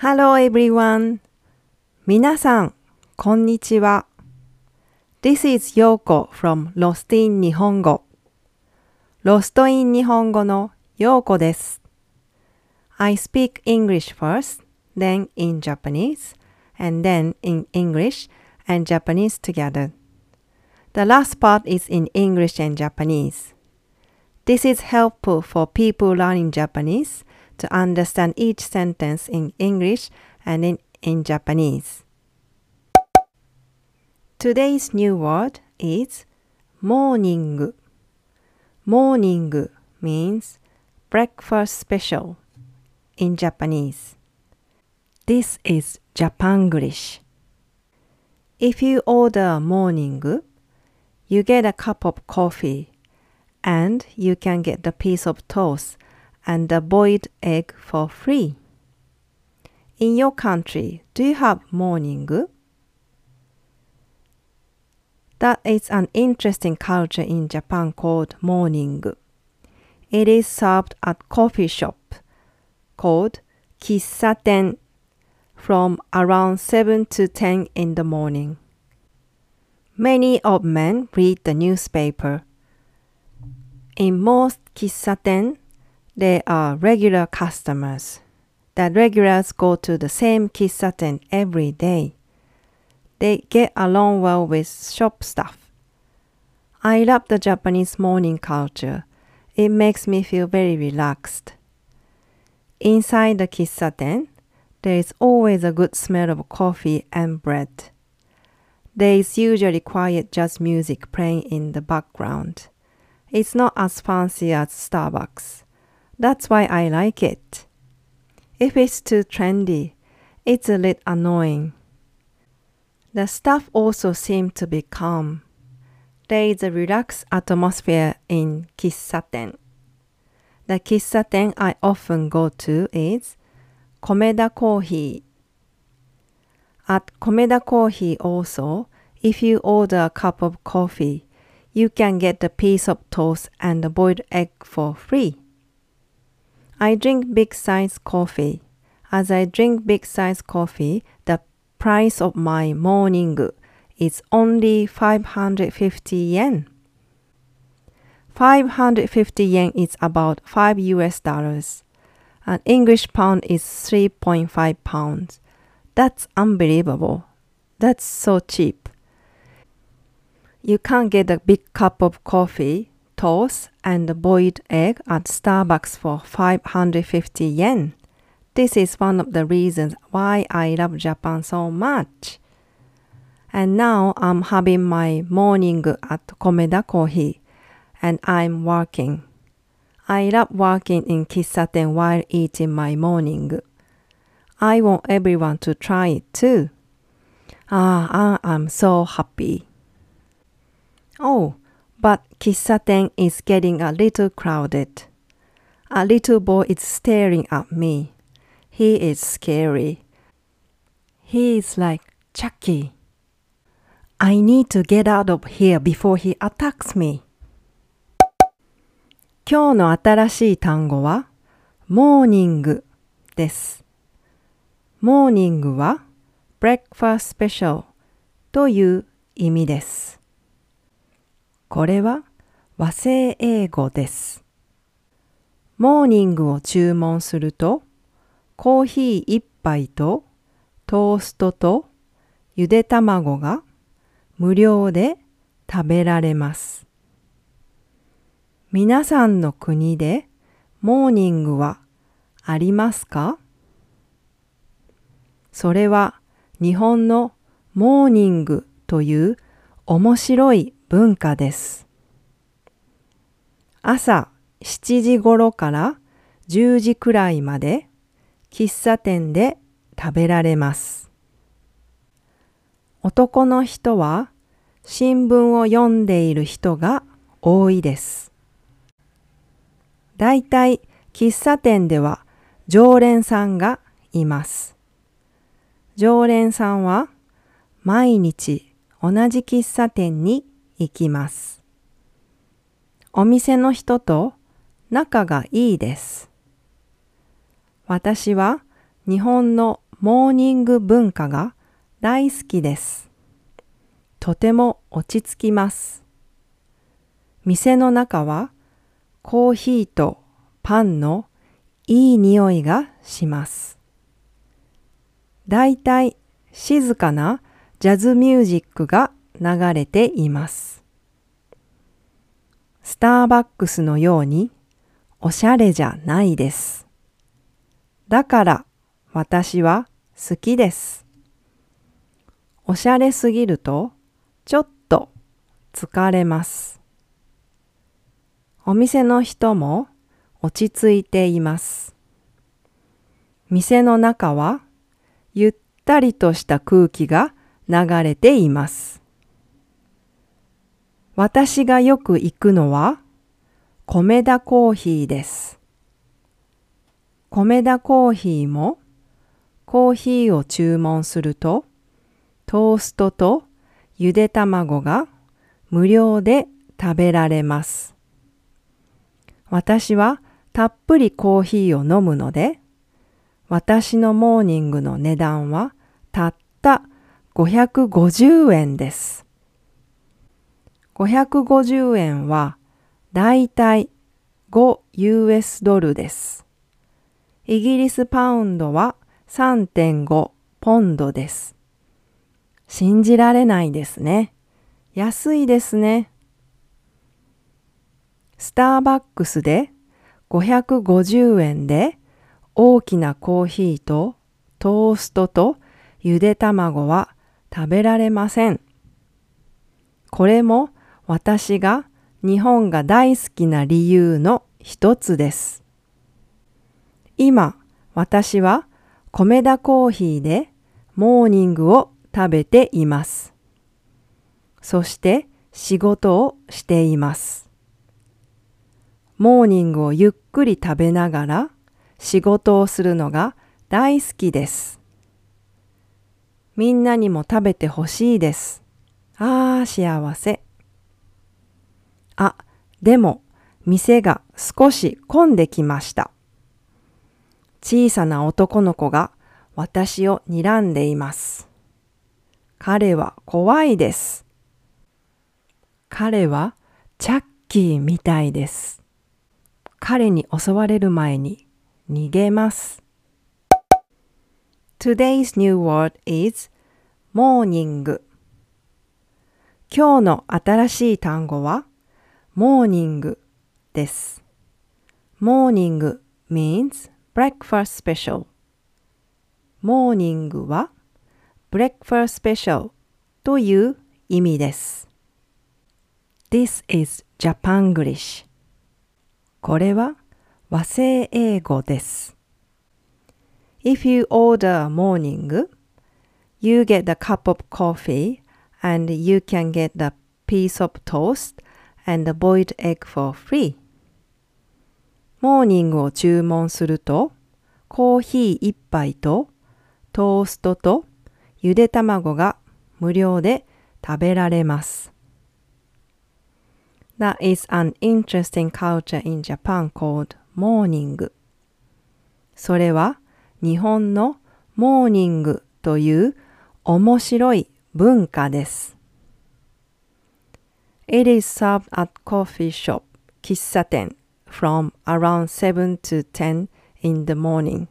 Hello everyone! 皆さん、こんにちは。This is Yoko from Lost in 日本語。Lost in 日本語のようこです。I speak English first, then in Japanese, and then in English and Japanese together. The last part is in English and Japanese. This is helpful for people learning Japanese to understand each sentence in English and in, in Japanese. Today's new word is morning. Morning means breakfast special in Japanese. This is Japanglish. If you order morning, you get a cup of coffee and you can get the piece of toast and the boiled egg for free. In your country, do you have morning? That is an interesting culture in Japan called morning. It is served at coffee shop called kissaten from around 7 to 10 in the morning. Many of men read the newspaper. In most kissaten, there are regular customers. The regulars go to the same kissaten every day. They get along well with shop staff. I love the Japanese morning culture. It makes me feel very relaxed. Inside the kissaten, there is always a good smell of coffee and bread. There is usually quiet jazz music playing in the background. It's not as fancy as Starbucks. That's why I like it. If it's too trendy, it's a little annoying. The staff also seem to be calm. There is a relaxed atmosphere in Kissaten. The Kissaten I often go to is Komeda Coffee at Komeda Coffee also, if you order a cup of coffee, you can get a piece of toast and a boiled egg for free. I drink big size coffee. As I drink big size coffee, the price of my morning is only 550 yen. 550 yen is about 5 US dollars. An English pound is 3.5 pounds. That's unbelievable. That's so cheap. You can't get a big cup of coffee, toast, and boiled egg at Starbucks for 550 yen. This is one of the reasons why I love Japan so much. And now I'm having my morning at Komeda Coffee and I'm working. I love working in Kissaten while eating my morning. I want everyone to try it too. Ah, I'm so happy. Oh, but Kissaten is getting a little crowded. A little boy is staring at me. He is scary. He is like Chucky. I need to get out of here before he attacks me. 今日の新しい単語は、モーニングです。モーニングは breakfast special という意味です。 これは和製英語です。モーニングを注文するとコーヒー一杯とトーストとゆで卵が無料で食べられます。皆さんの国でモーニングはありますか？それは日本のモーニングという面白い文化です。朝7時頃から10時くらいまで喫茶店で食べられます。男の人は新聞を読んでいる人が多いです。だいたい喫茶店では常連さんがいます。常連さんは毎日同じ喫茶店に行きます。お店の人と仲がいいです。私は日本のモーニング文化が大好きです。とても落ち着きます。店の中はコーヒーとパンのいい匂いがします。だいたい静かなジャズミュージックが流れています。スターバックスのようにおしゃれじゃないです。だから私は好きです。おしゃれすぎるとちょっと疲れます。お店の人も落ち着いています。店の中はゆったりとした空気が流れています。私がよく行くのは米田コーヒーです。米田コーヒーもコーヒーを注文するとトーストとゆで卵が無料で食べられます。私はたっぷりコーヒーを飲むので私のモーニングの値段はたった550円です。550円はだいたい 5US ドルです。イギリスパウンドは3.5ポンドです。信じられないですね。安いですね。スターバックスで550円で大きなコーヒーとトーストとゆで卵は食べられません。これも私が日本が大好きな理由の一つです。今、私は米田コーヒーでモーニングを食べています。そして仕事をしています。モーニングをゆっくり食べながら仕事をするのが大好きです。みんなにも食べてほしいです。ああ、幸せ。あ、でも、店が少し混んできました。小さな男の子が私を睨んでいます。彼は怖いです。彼はチャッキーみたいです。彼に襲われる前に逃げます。Today's new word is morning. 今日の新しい単語は morning です。morning means breakfast special. morning は breakfast special という意味です。This is Japanglish. これは和製英語です。If you order morning, you get a cup of coffee and you can get a piece of toast and a boiled egg for free. モーニングを注文すると、コーヒー一杯とトーストとゆで卵が無料で食べられます。That is an interesting culture in Japan called morning. それは日本のモーニングという面白い文化です。It is served at coffee shop 喫茶店 from around 7 to 10 in the morning.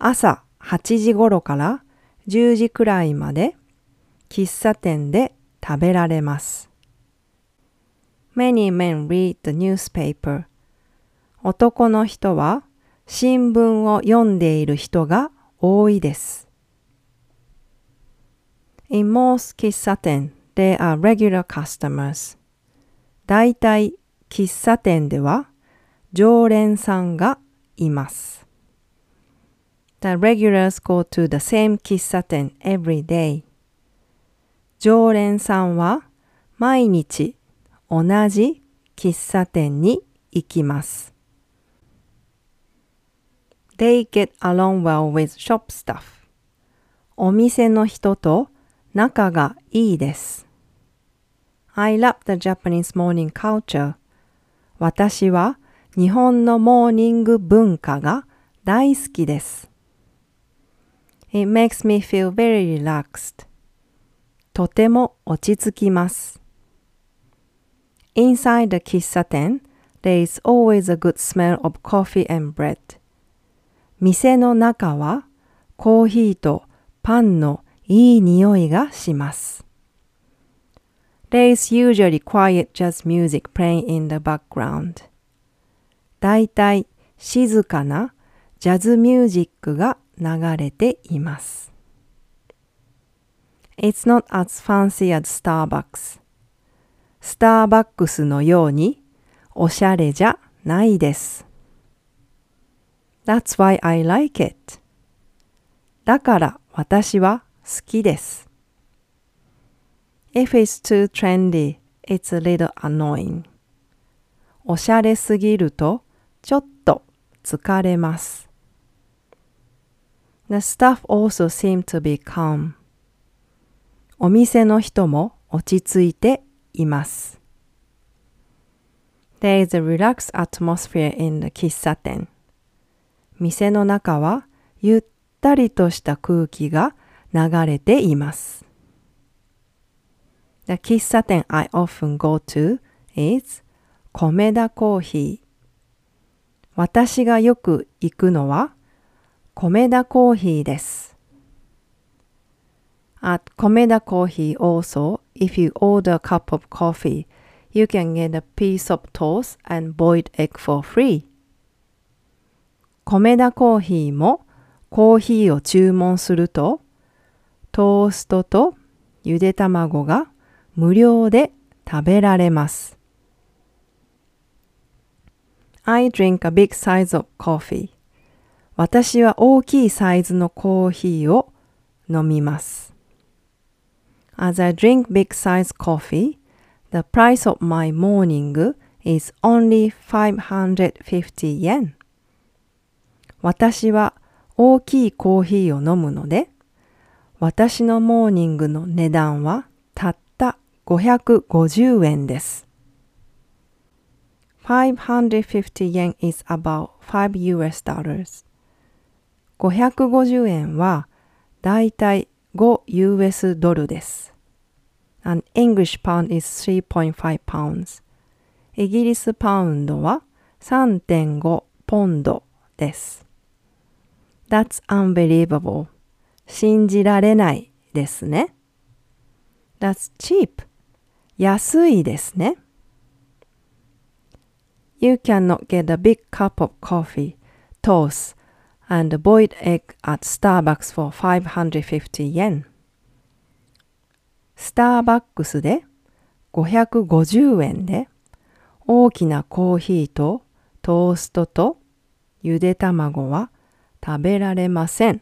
朝8時頃から10時くらいまで喫茶店で食べられます。Many men read the newspaper. 男の人は新聞を読んでいる人が多いです。In most 喫茶店 there are regular customers. だいたい喫茶店では常連さんがいます。The regulars go to the same 喫茶店 every day. 常連さんは毎日同じ喫茶店に行きます。They get along well with shop staff. お店の人と仲がいいです。I love the Japanese morning culture. 私は日本のモーニング文化が大好きです。It makes me feel very relaxed. とても落ち着きます。Inside the 喫茶店 there is always a good smell of coffee and bread. 店の中はコーヒーとパンのいい匂いがします。There is usually quiet jazz music playing in the background. だいたい静かなジャズミュージックが流れています。It's not as fancy as Starbucks. スターバックスのようにおしゃれじゃないです。That's why I like it. だから私は好きです。If it's too trendy, it's a little annoying. おしゃれすぎるとちょっと疲れます。The staff also seem to be calm. お店の人も落ち着いています。There is a relaxed atmosphere in the 喫茶店。店の中はゆったりとした空気が流れています。The 喫茶店 I often go to is 米田コーヒー。私がよく行くのは米田コーヒーです。At Komeda Coffee also, if you order a cup of coffee, you can get a piece of toast and boiled egg for free. 米田コーヒーもコーヒーを注文するとトーストとゆで卵が無料で食べられます。I drink a big size of coffee. 私は大きいサイズのコーヒーを飲みます。As I drink big size coffee, the price of my morning is only 550 yen. 私は大きいコーヒーを飲むので、私のモーニングの値段はたった550円です。550 yen is about 5 US dollars. 550円はだいたい5 US ドルです。An English pound is 3.5 pounds. イギリスパウンドは3.5ポンドです。That's unbelievable. 信じられないですね。That's cheap. 安いですね。You cannot get a big cup of coffee, toast, and a boiled egg at Starbucks for 550 yen. スターバックスで550円で大きなコーヒーとトーストとゆで卵は食べられません。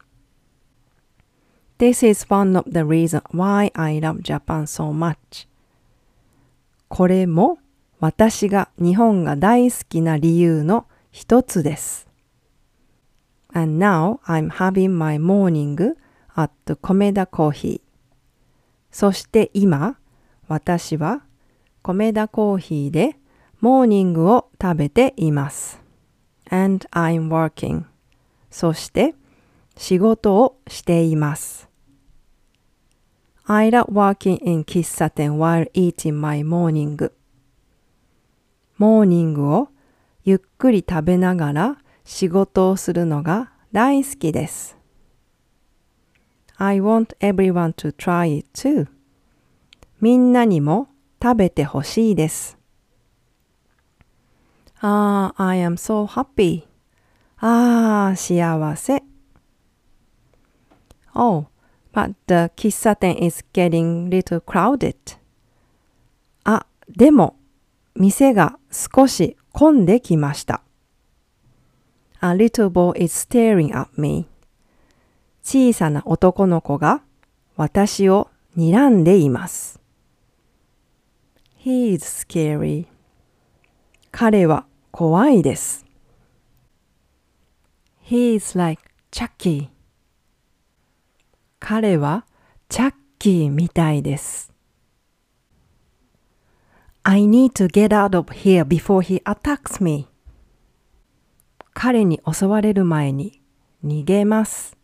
This is one of the reasons why I love Japan so much. これも私が日本が大好きな理由の一つです。And now I'm having my morning at Komeda Coffee. そして今、私は米田コーヒーでモーニングを食べています。And I'm working. そして仕事をしています。I love working in 喫茶店 while eating my morning. モーニングをゆっくり食べながら仕事をするのが大好きです。I want everyone to try it too. みんなにも食べてほしいです。ああ、I am so happy. ああ、幸せ。Oh, but the 喫茶店 is getting little crowded. あ、でも、店が少し混んできました。A little boy is staring at me. 小さな男の子が私を睨んでいます。He is scary. 彼は怖いです。He is like Chucky. 彼はチャッキーみたいです。I need to get out of here before he attacks me. 彼に襲われる前に逃げます。